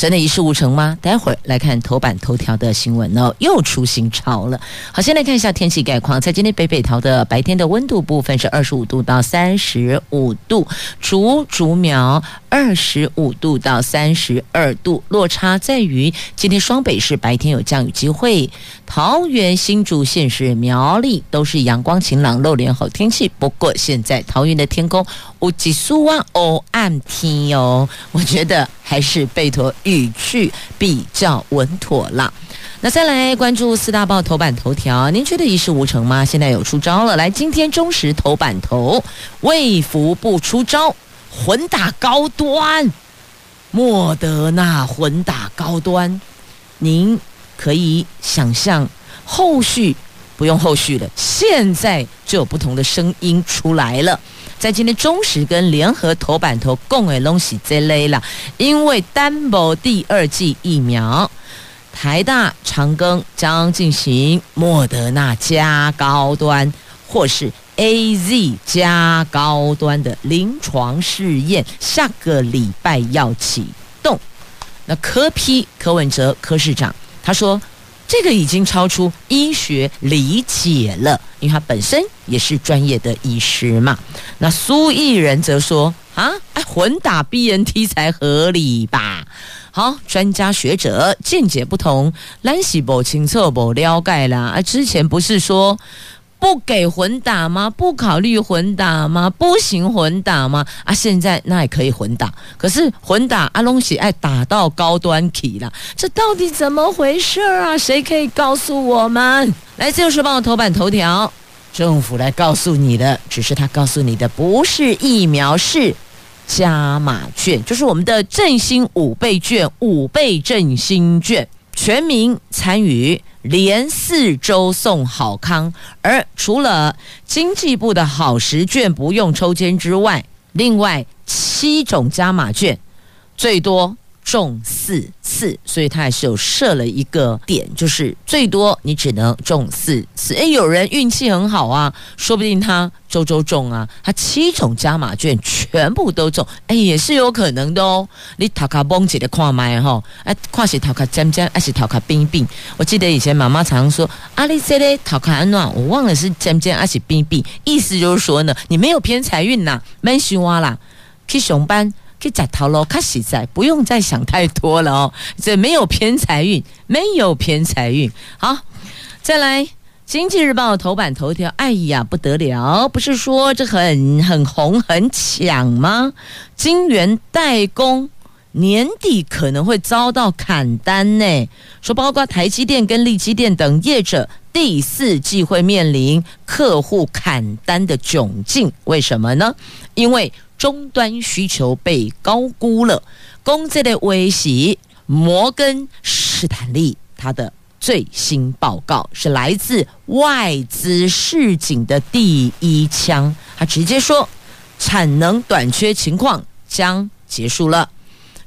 真的一事无成吗？待会儿来看头版头条的新闻哦，又出新潮了。好，先来看一下天气概况。在今天北北桃的白天的温度部分是二十五度到三十五度，竹竹苗二十五度到三十二度，落差在于今天双北市白天有降雨机会，桃园新竹县市苗栗都是阳光晴朗、露脸好天气。不过现在桃园的天空有几束啊，黑暗天哟，我觉得还是备妥。语句比较稳妥啦。那再来关注四大报头版头条，您觉得一事无成吗？现在有出招了。来，今天中时头版头，卫福部出招，混打高端，莫德纳混打高端。您可以想象，后续不用后续了，现在就有不同的声音出来了。在今天中时跟联合头版头共诶东西这类了，因为担保第二剂疫苗，台大长庚将进行莫德纳加高端或是 AZ 加高端的临床试验，下个礼拜要启动。那柯批柯文哲柯市长他说。这个已经超出医学理解了，因为他本身也是专业的医师嘛。那苏益仁则说：“啊，哎，混打 BNT 才合理吧？”好，专家学者见解不同，兰西不清楚不了解啦。啊，之前不是说。不给混打吗？不考虑混打吗？不行混打吗？啊，现在那也可以混打，可是混打阿龙喜爱打到高端体了，这到底怎么回事啊？谁可以告诉我们？来自由时报头版头条，政府来告诉你的，只是他告诉你的不是疫苗，是加码券，就是我们的振兴五倍券，五倍振兴券，全民参与。连四周送好康，而除了经济部的好时券不用抽签之外，另外七种加码券最多中四次，所以他还是有设了一个点，就是最多你只能中四次。诶，有人运气很好啊，说不定他周周中啊，他七种加码券全部都中，诶，也是有可能的哦。你头壳懵起来看麦吼，哎，看是头壳尖尖，还是头壳冰冰？我记得以前妈妈常说，阿里这嘞头壳安暖，我忘了是尖尖还是冰冰，意思就是说呢，你没有偏财运呐，没希望啦，去上班。可以讲套路，看实在，不用再想太多了哦。这没有偏财运，没有偏财运。好，再来《经济日报》头版头条，哎呀，不得了，不是说这很很红很抢吗？晶圆代工年底可能会遭到砍单呢。说包括台积电跟力积电等业者，第四季会面临客户砍单的窘境。为什么呢？因为终端需求被高估了，公司的威胁。摩根士丹利他的最新报告是来自外资市井的第一枪，他直接说产能短缺情况将结束了，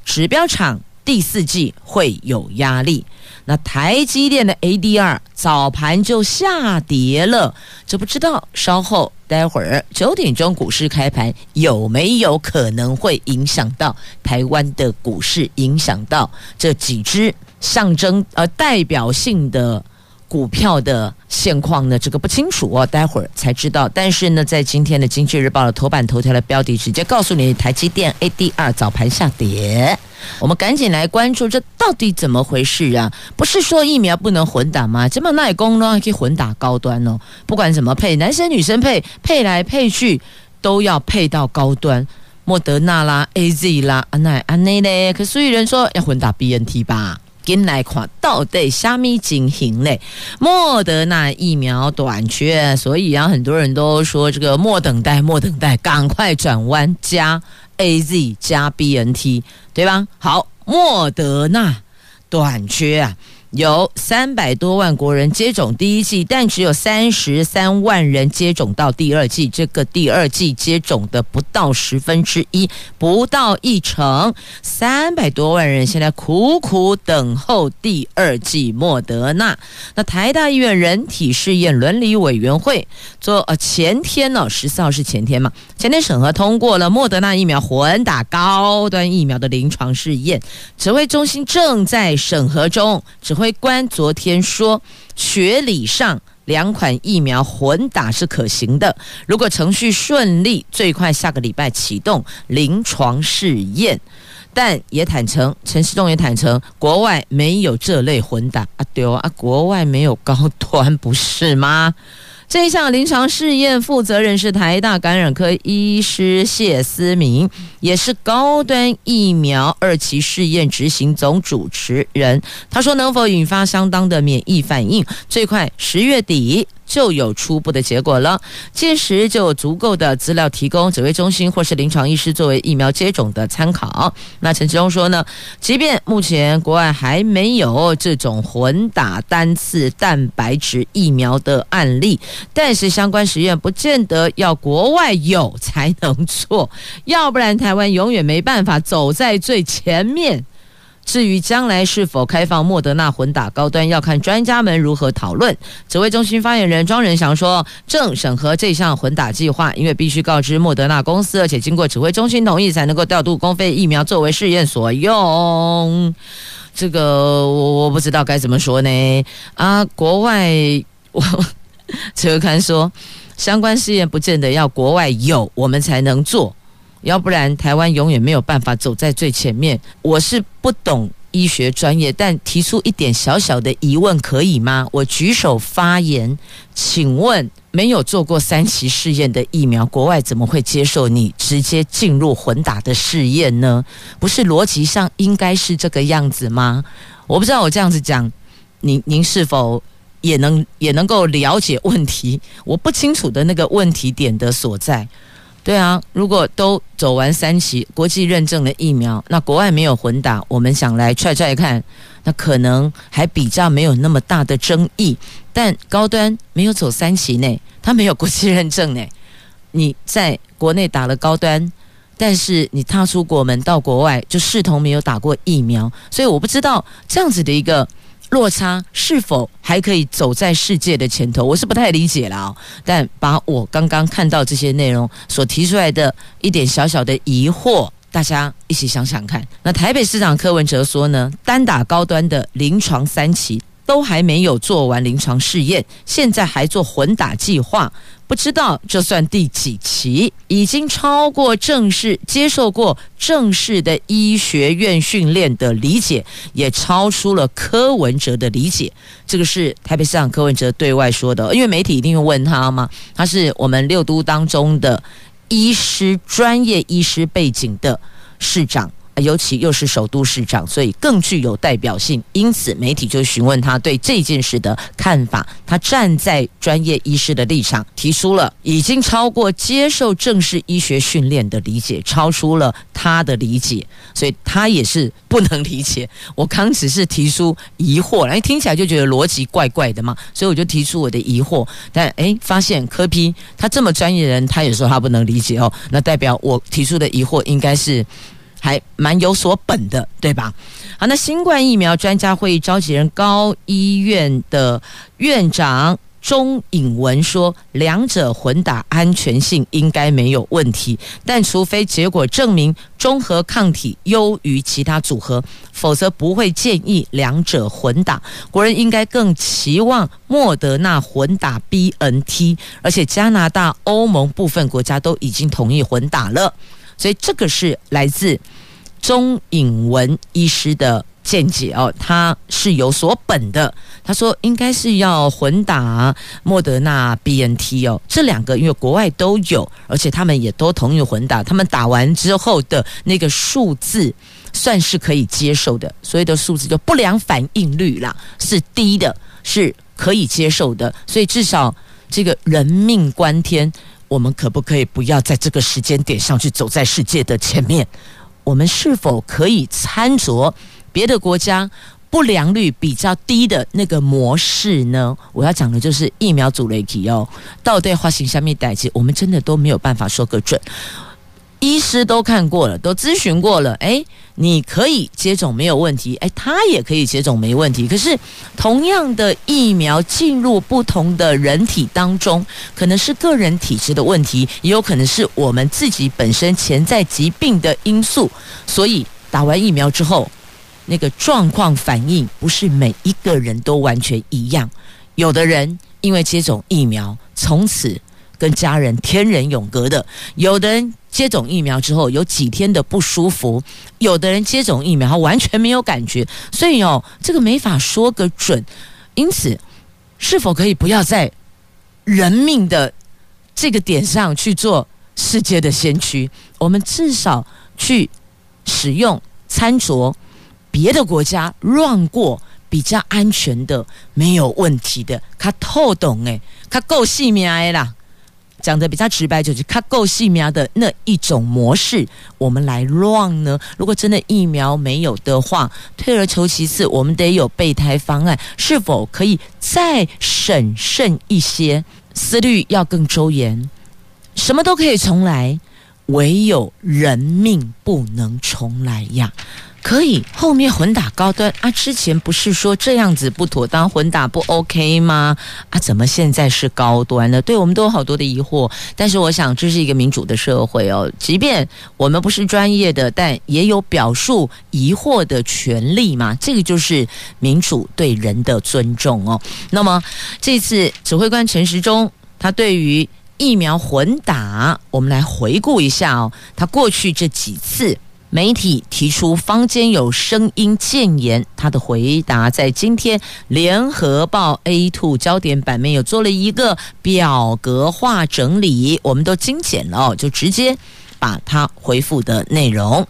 指标厂第四季会有压力。那台积电的 ADR 早盘就下跌了，就不知道稍后待会儿九点钟股市开盘有没有可能会影响到台湾的股市，影响到这几只象征呃代表性的。股票的现况呢？这个不清楚哦，待会儿才知道。但是呢，在今天的《经济日报》的头版头条的标题直接告诉你，台积电 ADR 早盘下跌。我们赶紧来关注，这到底怎么回事啊？不是说疫苗不能混打吗？这么耐功呢，可以混打高端哦。不管怎么配，男生女生配，配来配去都要配到高端，莫德纳啦、AZ 啦、安奈安内嘞。可所以人说要混打 BNT 吧？跟来看到底虾米情形嘞？莫德纳疫苗短缺，所以啊，很多人都说这个莫等待，莫等待，赶快转弯加 AZ 加 BNT，对吧？好，莫德纳短缺啊，有三百多万国人接种第一剂，但只有三十三万人接种到第二剂。这个第二剂接种的不到十分之一，不到一成。三百多万人现在苦苦等候第二剂莫德纳。那台大医院人体试验伦理委员会做呃前天呢，十四号是前天嘛？前天审核通过了莫德纳疫苗混打高端疫苗的临床试验，指挥中心正在审核中。指挥官昨天说，学理上两款疫苗混打是可行的，如果程序顺利，最快下个礼拜启动临床试验。但也坦诚，陈时中也坦诚，国外没有这类混打啊，对哦啊，国外没有高端不是吗？这一项临床试验负责人是台大感染科医师谢思明，也是高端疫苗二期试验执行总主持人。他说，能否引发相当的免疫反应，最快十月底。就有初步的结果了，届时就有足够的资料提供指挥中心或是临床医师作为疫苗接种的参考。那陈时中说呢，即便目前国外还没有这种混打单次蛋白质疫苗的案例，但是相关实验不见得要国外有才能做，要不然台湾永远没办法走在最前面。至于将来是否开放莫德纳混打高端，要看专家们如何讨论。指挥中心发言人庄人祥说，正审核这项混打计划，因为必须告知莫德纳公司，而且经过指挥中心同意，才能够调度公费疫苗作为试验所用。这个我我不知道该怎么说呢？啊，国外我指挥官说，相 关试验不见得要国外有，我们才能做。要不然，台湾永远没有办法走在最前面。我是不懂医学专业，但提出一点小小的疑问可以吗？我举手发言，请问，没有做过三期试验的疫苗，国外怎么会接受你直接进入混打的试验呢？不是逻辑上应该是这个样子吗？我不知道我这样子讲，您您是否也能也能够了解问题？我不清楚的那个问题点的所在。对啊，如果都走完三期国际认证的疫苗，那国外没有混打，我们想来踹踹看，那可能还比较没有那么大的争议。但高端没有走三期呢，它没有国际认证呢。你在国内打了高端，但是你踏出国门到国外，就视同没有打过疫苗，所以我不知道这样子的一个。落差是否还可以走在世界的前头？我是不太理解了哦。但把我刚刚看到这些内容所提出来的一点小小的疑惑，大家一起想想看。那台北市长柯文哲说呢，单打高端的临床三期都还没有做完临床试验，现在还做混打计划。不知道这算第几期？已经超过正式接受过正式的医学院训练的理解，也超出了柯文哲的理解。这个是台北市长柯文哲对外说的，因为媒体一定会问他嘛，他是我们六都当中的医师、专业医师背景的市长。尤其又是首都市长，所以更具有代表性。因此，媒体就询问他对这件事的看法。他站在专业医师的立场，提出了已经超过接受正式医学训练的理解，超出了他的理解，所以他也是不能理解。我刚只是提出疑惑，哎，听起来就觉得逻辑怪怪的嘛，所以我就提出我的疑惑。但哎，发现科批他这么专业的人，他也说他不能理解哦，那代表我提出的疑惑应该是。还蛮有所本的，对吧？好，那新冠疫苗专家会议召集人高医院的院长钟颖文说，两者混打安全性应该没有问题，但除非结果证明中和抗体优于其他组合，否则不会建议两者混打。国人应该更期望莫德纳混打 BNT，而且加拿大、欧盟部分国家都已经同意混打了。所以这个是来自钟颖文医师的见解哦，他是有所本的。他说应该是要混打莫德纳 BNT 哦，这两个因为国外都有，而且他们也都同意混打，他们打完之后的那个数字算是可以接受的，所谓的数字就不良反应率啦是低的，是可以接受的，所以至少这个人命关天。我们可不可以不要在这个时间点上去走在世界的前面？我们是否可以参酌别的国家不良率比较低的那个模式呢？我要讲的就是疫苗组雷体哦，到底发生什么代际，我们真的都没有办法说个准。医师都看过了，都咨询过了，诶，你可以接种没有问题，诶，他也可以接种没问题。可是同样的疫苗进入不同的人体当中，可能是个人体质的问题，也有可能是我们自己本身潜在疾病的因素。所以打完疫苗之后，那个状况反应不是每一个人都完全一样。有的人因为接种疫苗，从此跟家人天人永隔的；有的人。接种疫苗之后有几天的不舒服，有的人接种疫苗完全没有感觉，所以哦，这个没法说个准。因此，是否可以不要在人命的这个点上去做世界的先驱？我们至少去使用参酌别的国家乱过比较安全的、没有问题的，他透懂诶，他够细命的啦。讲的比较直白，就是卡够细苗的那一种模式，我们来 run 呢。如果真的疫苗没有的话，退而求其次，我们得有备胎方案，是否可以再审慎一些，思虑要更周延？什么都可以重来，唯有人命不能重来呀。可以，后面混打高端啊？之前不是说这样子不妥当，混打不 OK 吗？啊，怎么现在是高端了？对，我们都有好多的疑惑。但是我想，这是一个民主的社会哦，即便我们不是专业的，但也有表述疑惑的权利嘛。这个就是民主对人的尊重哦。那么这次指挥官陈时中，他对于疫苗混打，我们来回顾一下哦，他过去这几次。媒体提出坊间有声音建言，他的回答在今天联合报 A two 焦点版面有做了一个表格化整理，我们都精简了哦，就直接把他回复的内容。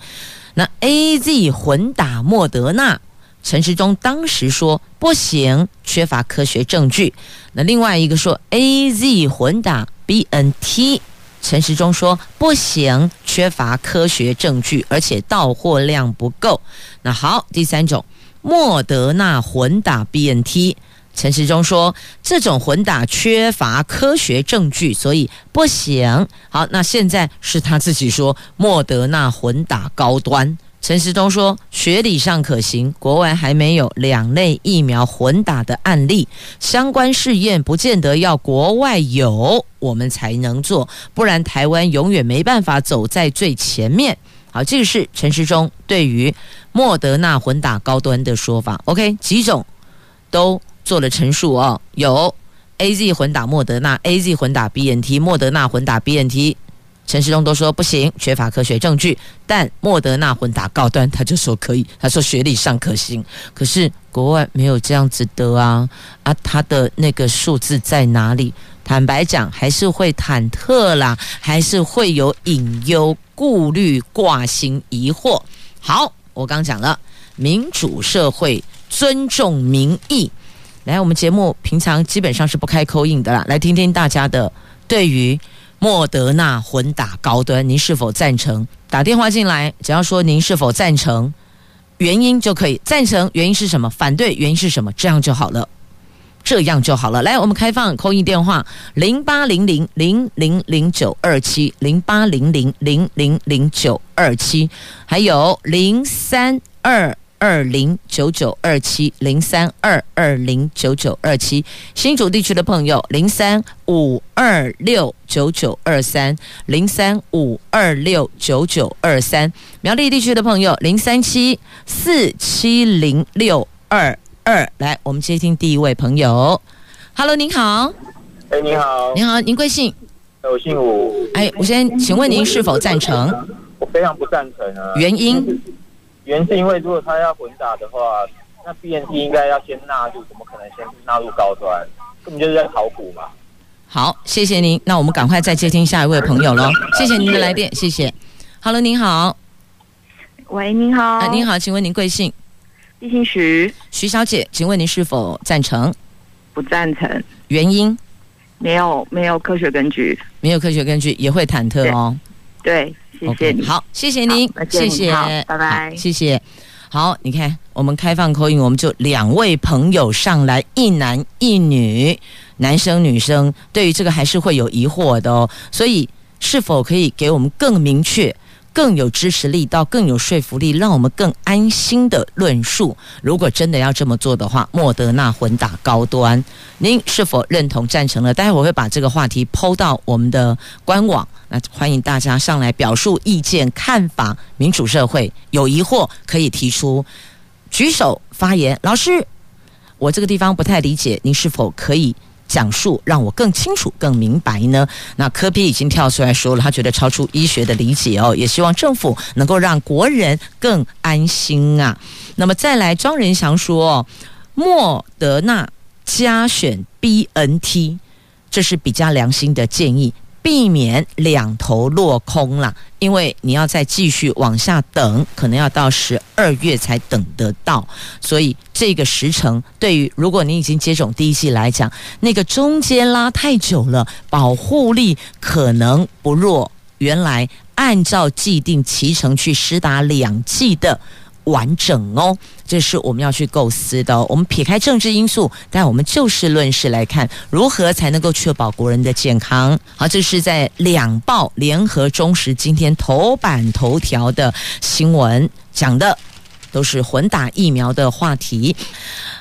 那 AZ 混打莫德纳，陈时中当时说不行，缺乏科学证据。那另外一个说 AZ 混打 BNT。陈时中说：“不行，缺乏科学证据，而且到货量不够。”那好，第三种，莫德纳混打 BNT，陈时中说：“这种混打缺乏科学证据，所以不行。”好，那现在是他自己说莫德纳混打高端。陈时中说：“学理上可行，国外还没有两类疫苗混打的案例，相关试验不见得要国外有，我们才能做，不然台湾永远没办法走在最前面。”好，这个是陈时中对于莫德纳混打高端的说法。OK，几种都做了陈述哦，有 AZ 混打莫德纳，AZ 混打 BNT，莫德纳混打 BNT。陈世忠都说不行，缺乏科学证据。但莫德纳混打高端，他就说可以，他说学历上可行。可是国外没有这样子的啊啊，他的那个数字在哪里？坦白讲，还是会忐忑啦，还是会有隐忧、顾虑、挂心、疑惑。好，我刚讲了，民主社会尊重民意。来，我们节目平常基本上是不开 call in 的啦，来听听大家的对于。莫德纳混打高端，您是否赞成？打电话进来，只要说您是否赞成，原因就可以。赞成原因是什么？反对原因是什么？这样就好了，这样就好了。来，我们开放 call in 电话零八零零零零零九二七零八零零零零零九二七，还有零三二。二零九九二七零三二二零九九二七，新竹地区的朋友零三五二六九九二三零三五二六九九二三，苗栗地区的朋友零三七四七零六二二，来，我们接听第一位朋友。Hello，您好。哎，你好。您好，您贵姓？我姓吴。哎，我先请问您是否赞成？我非常不赞成啊。原因？原因是因为如果他要混打的话，那 BNT 应该要先纳入，怎么可能先纳入高端？根本就是在考古嘛。好，谢谢您。那我们赶快再接听下一位朋友喽。谢谢您的来电，谢谢。Hello，您好。喂，您好。哎，您好，请问您贵姓？毕姓徐。徐小姐，请问您是否赞成？不赞成。原因？没有，没有科学根据。没有科学根据，也会忐忑哦。对。对谢谢你。Okay, 好，谢谢您，谢谢，拜拜，谢谢。好，你看我们开放 call in，我们就两位朋友上来，一男一女，男生女生，对于这个还是会有疑惑的哦。所以是否可以给我们更明确？更有支持力，到更有说服力，让我们更安心的论述。如果真的要这么做的话，莫德纳混打高端，您是否认同赞成呢？待会我会把这个话题抛到我们的官网，那欢迎大家上来表述意见、看法。民主社会有疑惑可以提出，举手发言。老师，我这个地方不太理解，您是否可以？讲述让我更清楚、更明白呢？那科比已经跳出来说了，他觉得超出医学的理解哦，也希望政府能够让国人更安心啊。那么再来，庄仁祥说，莫德纳加选 BNT，这是比较良心的建议。避免两头落空了，因为你要再继续往下等，可能要到十二月才等得到，所以这个时程对于如果你已经接种第一剂来讲，那个中间拉太久了，保护力可能不弱。原来按照既定期程去施打两剂的。完整哦，这是我们要去构思的。我们撇开政治因素，但我们就事论事来看，如何才能够确保国人的健康。好，这是在两报联合中时今天头版头条的新闻，讲的都是混打疫苗的话题。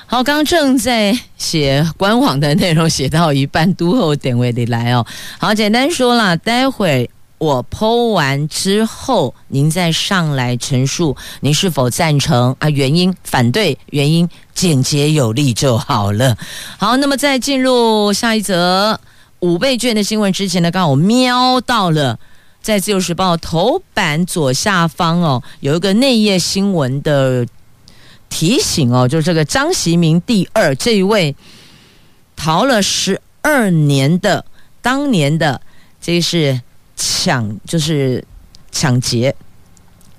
好，刚正在写官网的内容，写到一半，都后点位的来哦。好，简单说了，待会。我 PO 完之后，您再上来陈述，您是否赞成啊？原因、反对原因，简洁有力就好了。好，那么在进入下一则五倍券的新闻之前呢，刚好我瞄到了在自由时报头版左下方哦，有一个内页新闻的提醒哦，就是这个张锡民第二这一位逃了十二年的当年的这是。抢就是抢劫、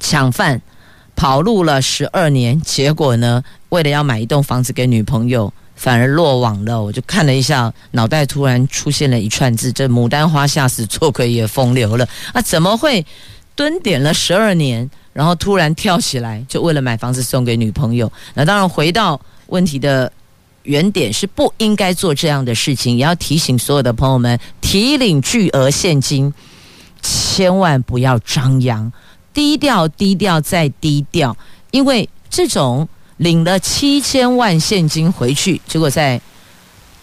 抢犯，跑路了十二年，结果呢，为了要买一栋房子给女朋友，反而落网了。我就看了一下，脑袋突然出现了一串字：这牡丹花下死，做鬼也风流了。啊，怎么会蹲点了十二年，然后突然跳起来，就为了买房子送给女朋友？那当然，回到问题的原点是不应该做这样的事情，也要提醒所有的朋友们，提领巨额现金。千万不要张扬，低调低调再低调，因为这种领了七千万现金回去，结果在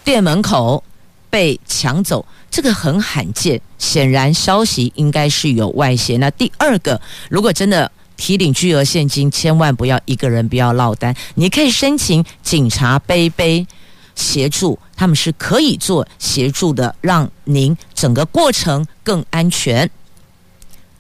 店门口被抢走，这个很罕见。显然消息应该是有外泄。那第二个，如果真的提领巨额现金，千万不要一个人不要落单，你可以申请警察杯杯协助，他们是可以做协助的，让您整个过程更安全。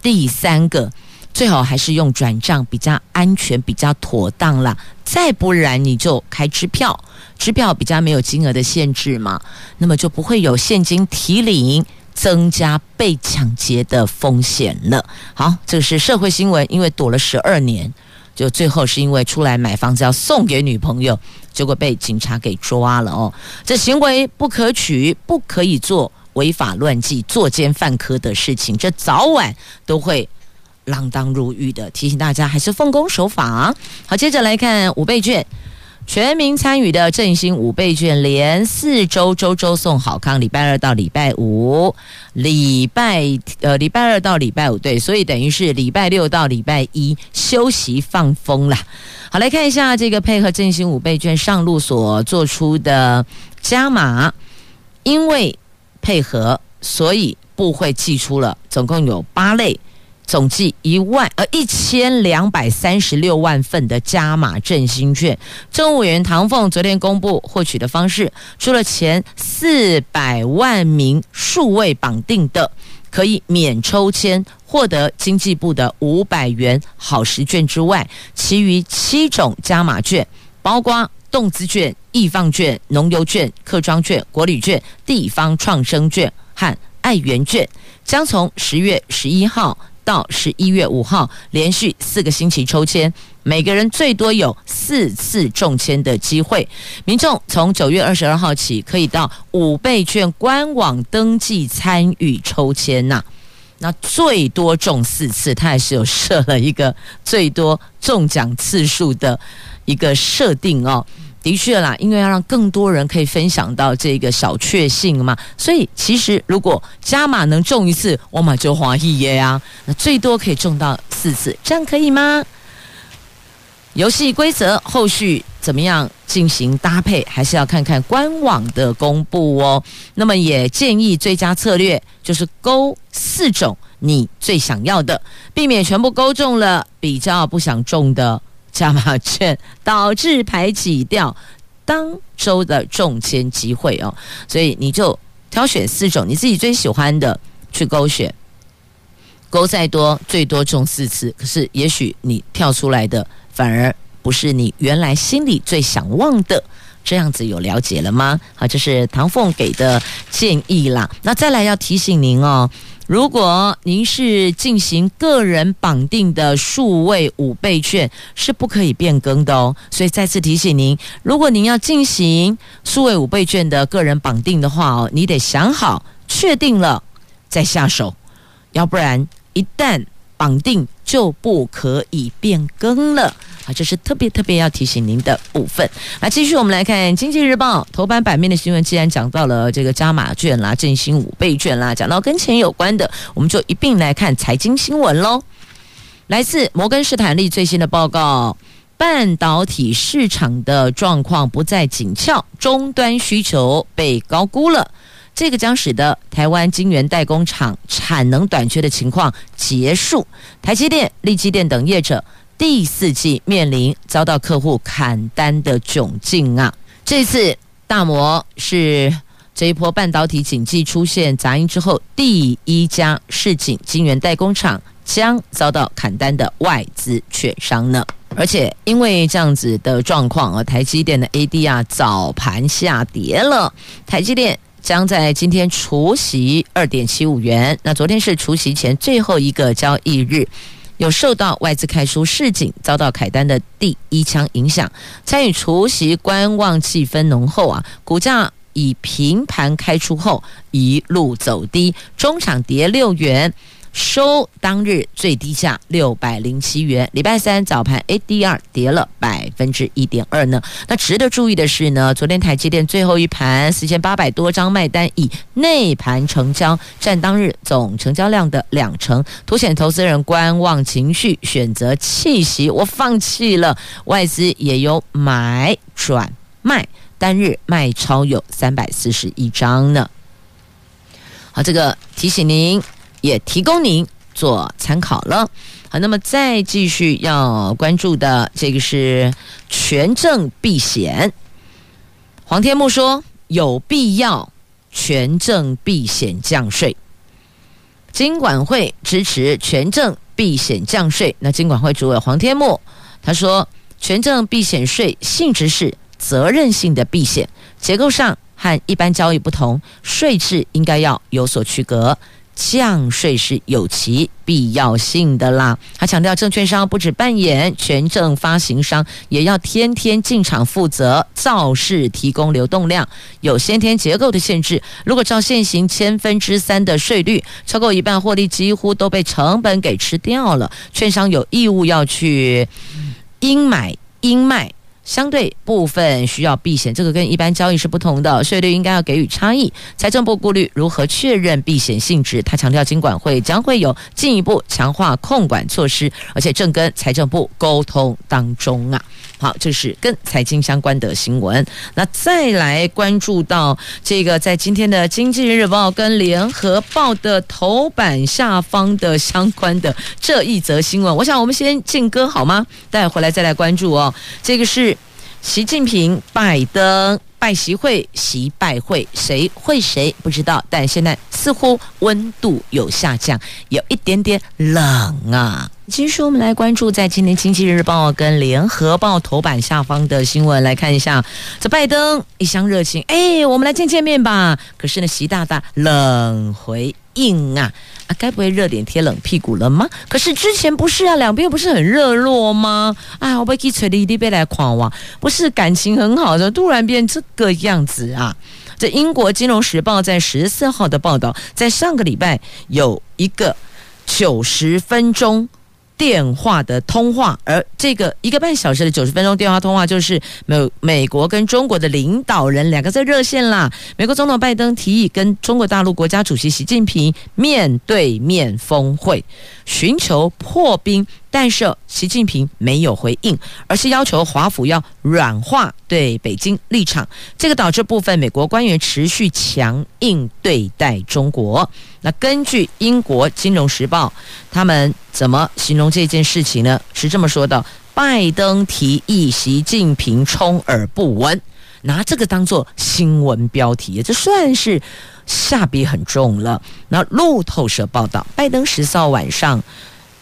第三个，最好还是用转账比较安全、比较妥当啦。再不然你就开支票，支票比较没有金额的限制嘛，那么就不会有现金提领增加被抢劫的风险了。好，这是社会新闻，因为躲了十二年，就最后是因为出来买房子要送给女朋友，结果被警察给抓了哦。这行为不可取，不可以做。违法乱纪、作奸犯科的事情，这早晚都会锒铛入狱的。提醒大家，还是奉公守法。好，接着来看五倍券，全民参与的振兴五倍券，连四周周周送好康。礼拜二到礼拜五，礼拜呃礼拜二到礼拜五，对，所以等于是礼拜六到礼拜一休息放风啦。好，来看一下这个配合振兴五倍券上路所做出的加码，因为。配合，所以部会寄出了总共有八类，总计一万呃一千两百三十六万份的加码振兴券。政务委员唐凤昨天公布获取的方式，除了前四百万名数位绑定的可以免抽签获得经济部的五百元好食券之外，其余七种加码券，包括。动资券、易放券、农游券、客庄券、国旅券、地方创生券和爱媛券，将从十月十一号到十一月五号连续四个星期抽签，每个人最多有四次中签的机会。民众从九月二十二号起可以到五倍券官网登记参与抽签呐。那最多中四次，他还是有设了一个最多中奖次数的一个设定哦。的确啦，因为要让更多人可以分享到这个小确幸嘛，所以其实如果加码能中一次，我马就欢喜耶呀。那最多可以中到四次，这样可以吗？游戏规则后续怎么样进行搭配，还是要看看官网的公布哦。那么也建议最佳策略就是勾四种你最想要的，避免全部勾中了比较不想中的加码券，导致排挤掉当周的中签机会哦。所以你就挑选四种你自己最喜欢的去勾选，勾再多最多中四次，可是也许你跳出来的。反而不是你原来心里最想望的，这样子有了解了吗？好，这是唐凤给的建议啦。那再来要提醒您哦，如果您是进行个人绑定的数位五倍券，是不可以变更的哦。所以再次提醒您，如果您要进行数位五倍券的个人绑定的话哦，你得想好确定了再下手，要不然一旦绑定就不可以变更了啊！这是特别特别要提醒您的部分。那，继续我们来看《经济日报》头版版面的新闻。既然讲到了这个加码券啦、振兴五倍券啦，讲到跟钱有关的，我们就一并来看财经新闻喽。来自摩根士丹利最新的报告，半导体市场的状况不再紧俏，终端需求被高估了。这个将使得台湾晶圆代工厂产能短缺的情况结束。台积电、力积电等业者第四季面临遭到客户砍单的窘境啊！这次大摩是这一波半导体景气出现杂音之后第一家市井晶圆代工厂将遭到砍单的外资券商呢。而且因为这样子的状况啊，台积电的 ADR 早盘下跌了，台积电。将在今天除息二点七五元。那昨天是除息前最后一个交易日，有受到外资开出市井，遭到凯丹的第一枪影响。参与除息观望气氛浓厚啊，股价以平盘开出后一路走低，中场跌六元。收当日最低价六百零七元。礼拜三早盘 ADR 跌了百分之一点二呢。那值得注意的是呢，昨天台积电最后一盘四千八百多张卖单，以内盘成交占当日总成交量的两成，凸显投资人观望情绪，选择弃息。我放弃了，外资也有买转卖，单日卖超有三百四十一张呢。好，这个提醒您。也提供您做参考了。好，那么再继续要关注的这个是权证避险。黄天木说有必要权证避险降税，金管会支持权证避险降税。那金管会主委黄天木他说，权证避险税性质是责任性的避险，结构上和一般交易不同，税制应该要有所区隔。降税是有其必要性的啦。他强调，证券商不止扮演权证发行商，也要天天进场负责造势，提供流动量。有先天结构的限制，如果照现行千分之三的税率，超过一半获利几乎都被成本给吃掉了。券商有义务要去应买应卖。相对部分需要避险，这个跟一般交易是不同的，税率应该要给予差异。财政部顾虑如何确认避险性质，他强调金管会将会有进一步强化控管措施，而且正跟财政部沟通当中啊。好，这是跟财经相关的新闻。那再来关注到这个，在今天的《经济日报》跟《联合报》的头版下方的相关的这一则新闻，我想我们先进歌好吗？待会回来再来关注哦。这个是。习近平、拜登拜习会，习拜会，谁会谁不知道，但现在似乎温度有下降，有一点点冷啊。其实我们来关注在今天《经济日报》跟《联合报》头版下方的新闻，来看一下，这拜登一厢热情，哎，我们来见见面吧。可是呢，习大大冷回应啊。该不会热脸贴冷屁股了吗？可是之前不是啊，两边不是很热络吗？啊，我被气锤的一地被来狂哇，不是感情很好的，突然变这个样子啊！这英国金融时报在十四号的报道，在上个礼拜有一个九十分钟。电话的通话，而这个一个半小时的九十分钟电话通话，就是美美国跟中国的领导人两个在热线啦。美国总统拜登提议跟中国大陆国家主席习近平面对面峰会，寻求破冰。但是习近平没有回应，而是要求华府要软化对北京立场，这个导致部分美国官员持续强硬对待中国。那根据英国《金融时报》，他们怎么形容这件事情呢？是这么说的：拜登提议，习近平充耳不闻，拿这个当做新闻标题，这算是下笔很重了。那路透社报道，拜登十四号晚上。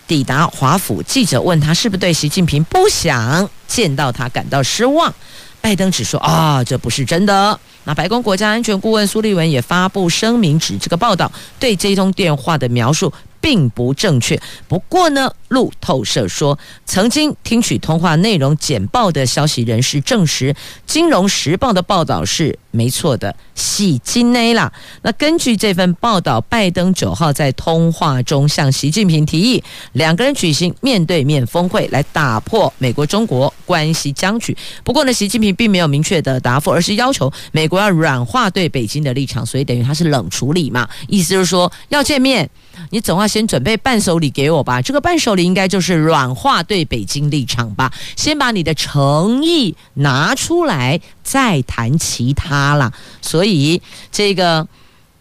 抵达华府，记者问他是不是对习近平不想见到他感到失望，拜登只说啊，这不是真的。那白宫国家安全顾问苏利文也发布声明，指这个报道对这通电话的描述并不正确。不过呢，路透社说，曾经听取通话内容简报的消息人士证实，《金融时报》的报道是没错的。喜金内啦。那根据这份报道，拜登九号在通话中向习近平提议，两个人举行面对面峰会，来打破美国中国关系僵局。不过呢，习近平并没有明确的答复，而是要求美国要软化对北京的立场，所以等于他是冷处理嘛。意思就是说，要见面，你总要先准备伴手礼给我吧。这个伴手礼应该就是软化对北京立场吧。先把你的诚意拿出来，再谈其他啦。所以。以这个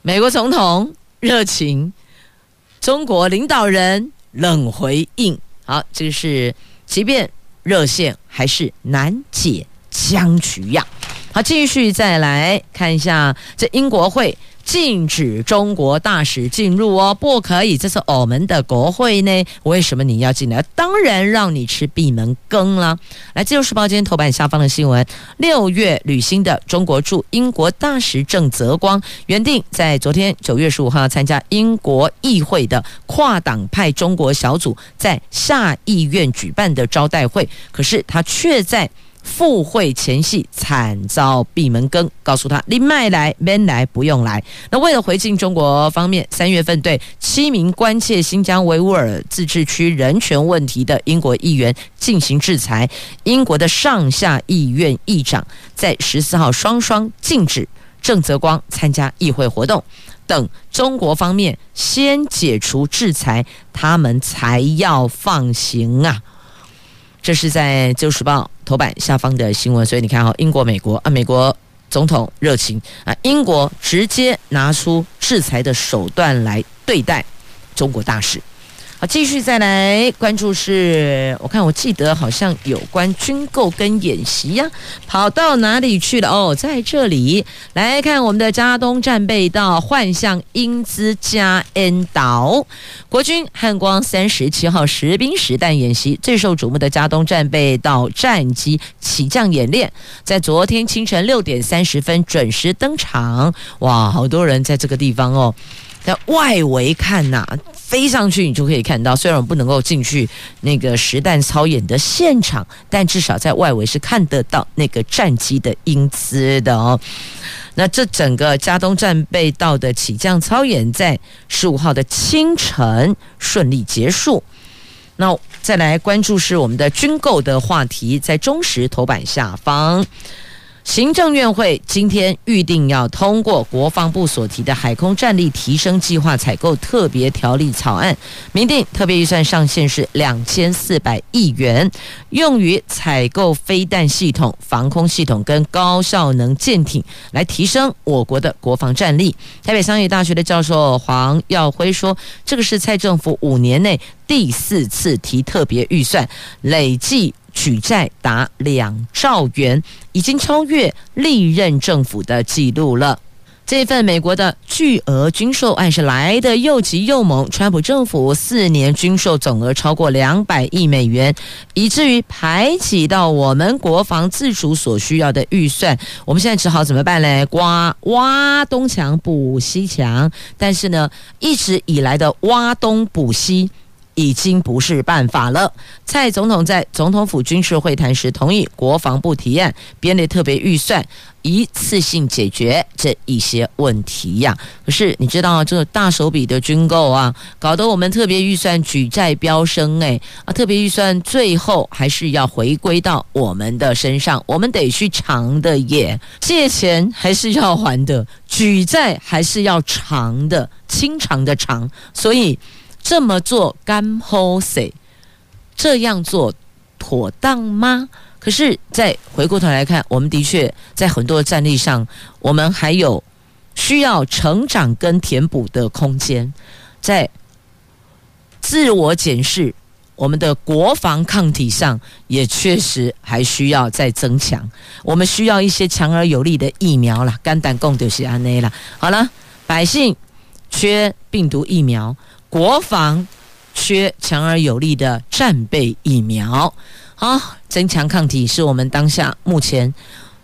美国总统热情，中国领导人冷回应。好，这个是即便热线还是难解僵局呀。好，继续再来看一下这英国会。禁止中国大使进入哦，不可以！这是我们的国会呢，为什么你要进来？当然让你吃闭门羹了。来，《自由时报》今天头版下方的新闻：六月履新的中国驻英国大使郑泽光，原定在昨天九月十五号参加英国议会的跨党派中国小组在下议院举办的招待会，可是他却在。赴会前夕惨遭闭门羹，告诉他你麦来没来不用来。那为了回敬中国方面三月份对七名关切新疆维吾尔自治区人权问题的英国议员进行制裁，英国的上下议院议长在十四号双双禁止郑泽光参加议会活动，等中国方面先解除制裁，他们才要放行啊。这是在《旧时报》头版下方的新闻，所以你看哈，英国、美国啊，美国总统热情啊，英国直接拿出制裁的手段来对待中国大使。好，继续再来关注是，我看我记得好像有关军购跟演习呀、跑到哪里去了？哦，在这里来看我们的加东战备道幻象英姿加 N 岛，国军汉光三十七号实兵实弹演习，最受瞩目的加东战备道战机起降演练，在昨天清晨六点三十分准时登场。哇，好多人在这个地方哦。在外围看呐、飞上去你就可以看到。虽然我们不能够进去那个实弹操演的现场，但至少在外围是看得到那个战机的英姿的哦。那这整个加东战备道的起降操演在十五号的清晨顺利结束。那再来关注是我们的军购的话题，在中时头版下方。行政院会今天预定要通过国防部所提的海空战力提升计划采购特别条例草案，明定特别预算上限是两千四百亿元，用于采购飞弹系统、防空系统跟高效能舰艇，来提升我国的国防战力。台北商业大学的教授黄耀辉说：“这个是蔡政府五年内第四次提特别预算，累计。”举债达两兆元，已经超越历任政府的记录了。这份美国的巨额军售案是来的又急又猛，川普政府四年军售总额超过两百亿美元，以至于排挤到我们国防自主所需要的预算。我们现在只好怎么办呢？挖挖东墙补西墙，但是呢，一直以来的挖东补西。已经不是办法了。蔡总统在总统府军事会谈时同意国防部提案编列特别预算，一次性解决这一些问题呀。可是你知道这个大手笔的军购啊，搞得我们特别预算举债飙升哎啊！特别预算最后还是要回归到我们的身上，我们得去偿的耶，借钱还是要还的，举债还是要偿的，清偿的偿。所以这么做干好势，这样做妥当吗？可是再回过头来看，我们的确在很多的战力上，我们还有需要成长跟填补的空间，在自我检视我们的国防抗体上，也确实还需要再增强。我们需要一些强而有力的疫苗啦，肝胆共就是安内啦。好了，百姓缺病毒疫苗，国防缺强而有力的战备疫苗。好，增强抗体是我们当下目前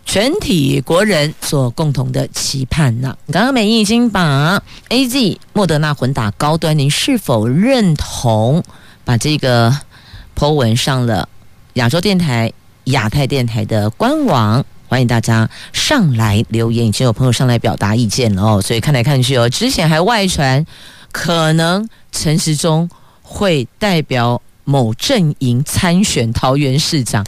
全体国人所共同的期盼呐。刚刚美英已经把 AZ 莫德纳混打高端，您是否认同？把这个 po 文上了亚洲电台、亚太电台的官网，欢迎大家上来留言。已经有朋友上来表达意见了哦，所以看来看去哦，之前还外传可能陈时中会代表。某阵营参选桃园市长，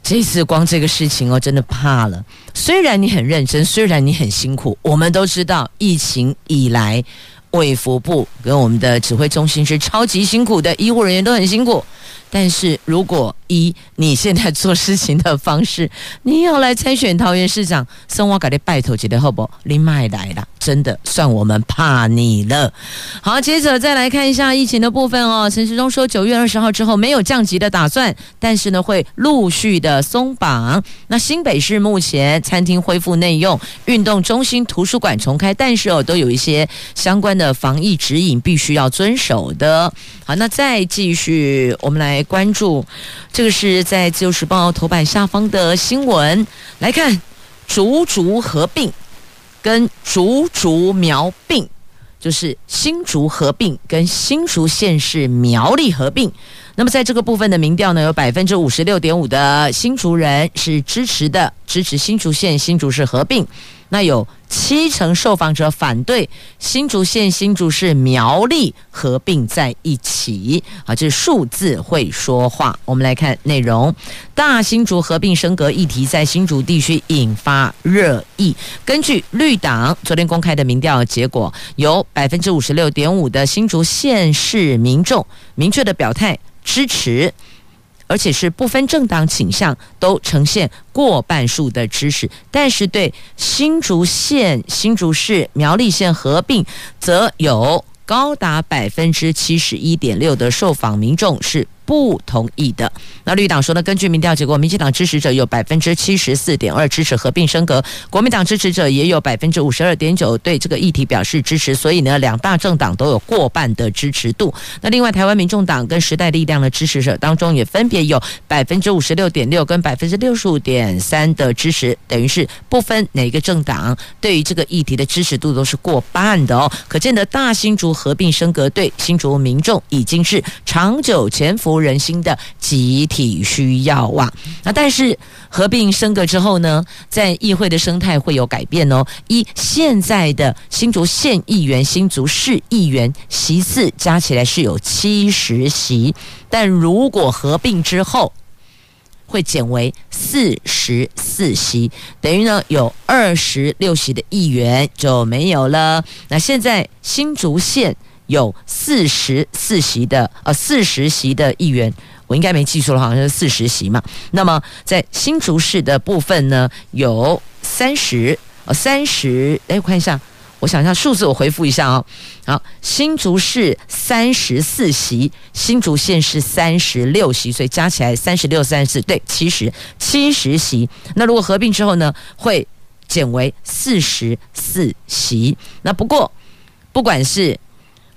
这次光这个事情哦，真的怕了。虽然你很认真，虽然你很辛苦，我们都知道疫情以来，卫福部跟我们的指挥中心是超级辛苦的，医护人员都很辛苦。但是如果一你现在做事情的方式，你要来参选桃园市长，生我改的拜托觉得好不？你麦来了，真的算我们怕你了。好，接着再来看一下疫情的部分哦。陈时中说，九月二十号之后没有降级的打算，但是呢会陆续的松绑。那新北市目前餐厅恢复内用，运动中心、图书馆重开，但是哦都有一些相关的防疫指引必须要遵守的。好，那再继续，我们来来关注，这个是在《自由时报》头版下方的新闻。来看，竹竹合并跟竹竹苗并，就是新竹合并跟新竹县市苗栗合并。那么在这个部分的民调呢，有百分之五十六点五的新竹人是支持的，支持新竹县新竹市合并。那有七成受访者反对新竹县、新竹市、苗栗合并在一起啊，这是数字会说话。我们来看内容：大新竹合并升格议题在新竹地区引发热议。根据绿党昨天公开的民调结果，有百分之五十六点五的新竹县市民众明确的表态支持。而且是不分政党倾向，都呈现过半数的支持，但是对新竹县、新竹市、苗栗县合并，则有高达百分之七十一点六的受访民众是不同意的。那绿党说呢？根据民调结果，民进党支持者有百分之七十四点二支持合并升格，国民党支持者也有百分之五十二点九对这个议题表示支持。所以呢，两大政党都有过半的支持度。那另外，台湾民众党跟时代力量的支持者当中，也分别有百分之五十六点六跟百分之六十五点三的支持，等于是不分哪个政党，对于这个议题的支持度都是过半的哦。可见得大新竹合并升格对新竹民众已经是长久潜伏人心的集体需要啊！那但是合并升格之后呢，在议会的生态会有改变哦。一现在的新竹县议员、新竹市议员席次加起来是有七十席，但如果合并之后会减为四十四席，等于呢有二十六席的议员就没有了。那现在新竹县。有四十四席的呃四十席的议员，我应该没记错了，好像是四十席嘛。那么在新竹市的部分呢，有三十呃三十，哎，我看一下，我想一下数字，我回复一下、哦。好，新竹市三十四席，新竹县是三十六席，所以加起来三十六三十四，对，七十七十席。那如果合并之后呢，会减为四十四席。那不过不管是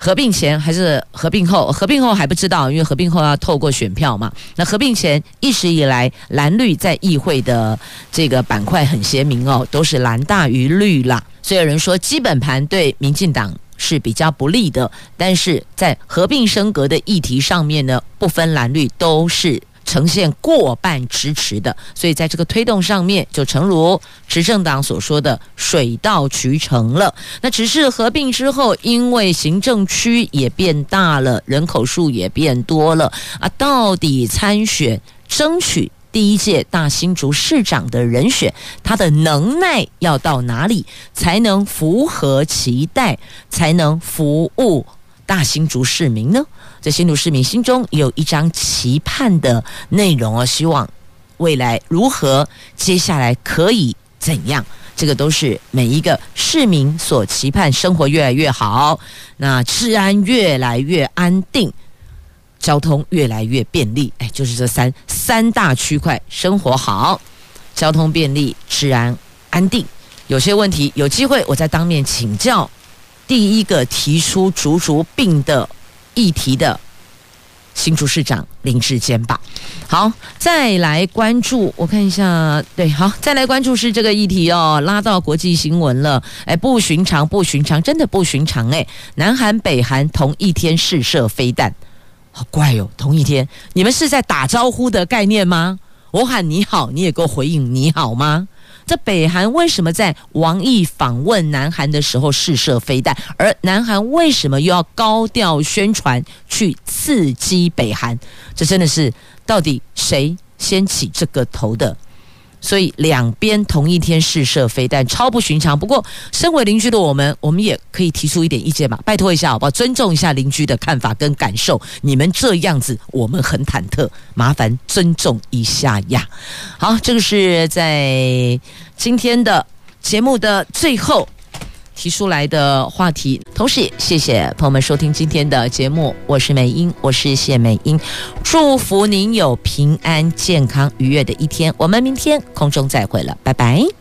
合并前还是合并后？合并后还不知道，因为合并后要透过选票嘛。那合并前一直以来蓝绿在议会的这个板块很鲜明哦，都是蓝大于绿啦。所以有人说基本盘对民进党是比较不利的，但是在合并升格的议题上面呢，不分蓝绿都是。呈现过半支持的，所以在这个推动上面，就诚如执政党所说的水到渠成了。那只是合并之后，因为行政区也变大了，人口数也变多了啊，到底参选争取第一届大新竹市长的人选，他的能耐要到哪里才能符合期待，才能服务大新竹市民呢？在新竹市民心中有一张期盼的内容哦，希望未来如何，接下来可以怎样？这个都是每一个市民所期盼，生活越来越好，那治安越来越安定，交通越来越便利。哎，就是这三三大区块：生活好、交通便利、治安安定。有些问题有机会，我再当面请教第一个提出竹竹病的。议题的新竹市长林志坚吧。好，再来关注，我看一下，对，好，再来关注是这个议题哦，拉到国际新闻了，哎，不寻常，不寻常，真的不寻常哎！南韩、北韩同一天试射飞弹，好怪哦，同一天，你们是在打招呼的概念吗？我喊你好，你也给我回应你好吗？这北韩为什么在王毅访问南韩的时候试射飞弹，而南韩为什么又要高调宣传去刺激北韩？这真的是到底谁先起这个头的？所以两边同一天试射飞弹，超不寻常。不过，身为邻居的我们，我们也可以提出一点意见嘛，拜托一下好不好？尊重一下邻居的看法跟感受。你们这样子，我们很忐忑，麻烦尊重一下呀。好，这个是在今天的节目的最后。提出来的话题，同时也谢谢朋友们收听今天的节目，我是美英，我是谢美英，祝福您有平安、健康、愉悦的一天，我们明天空中再会了，拜拜。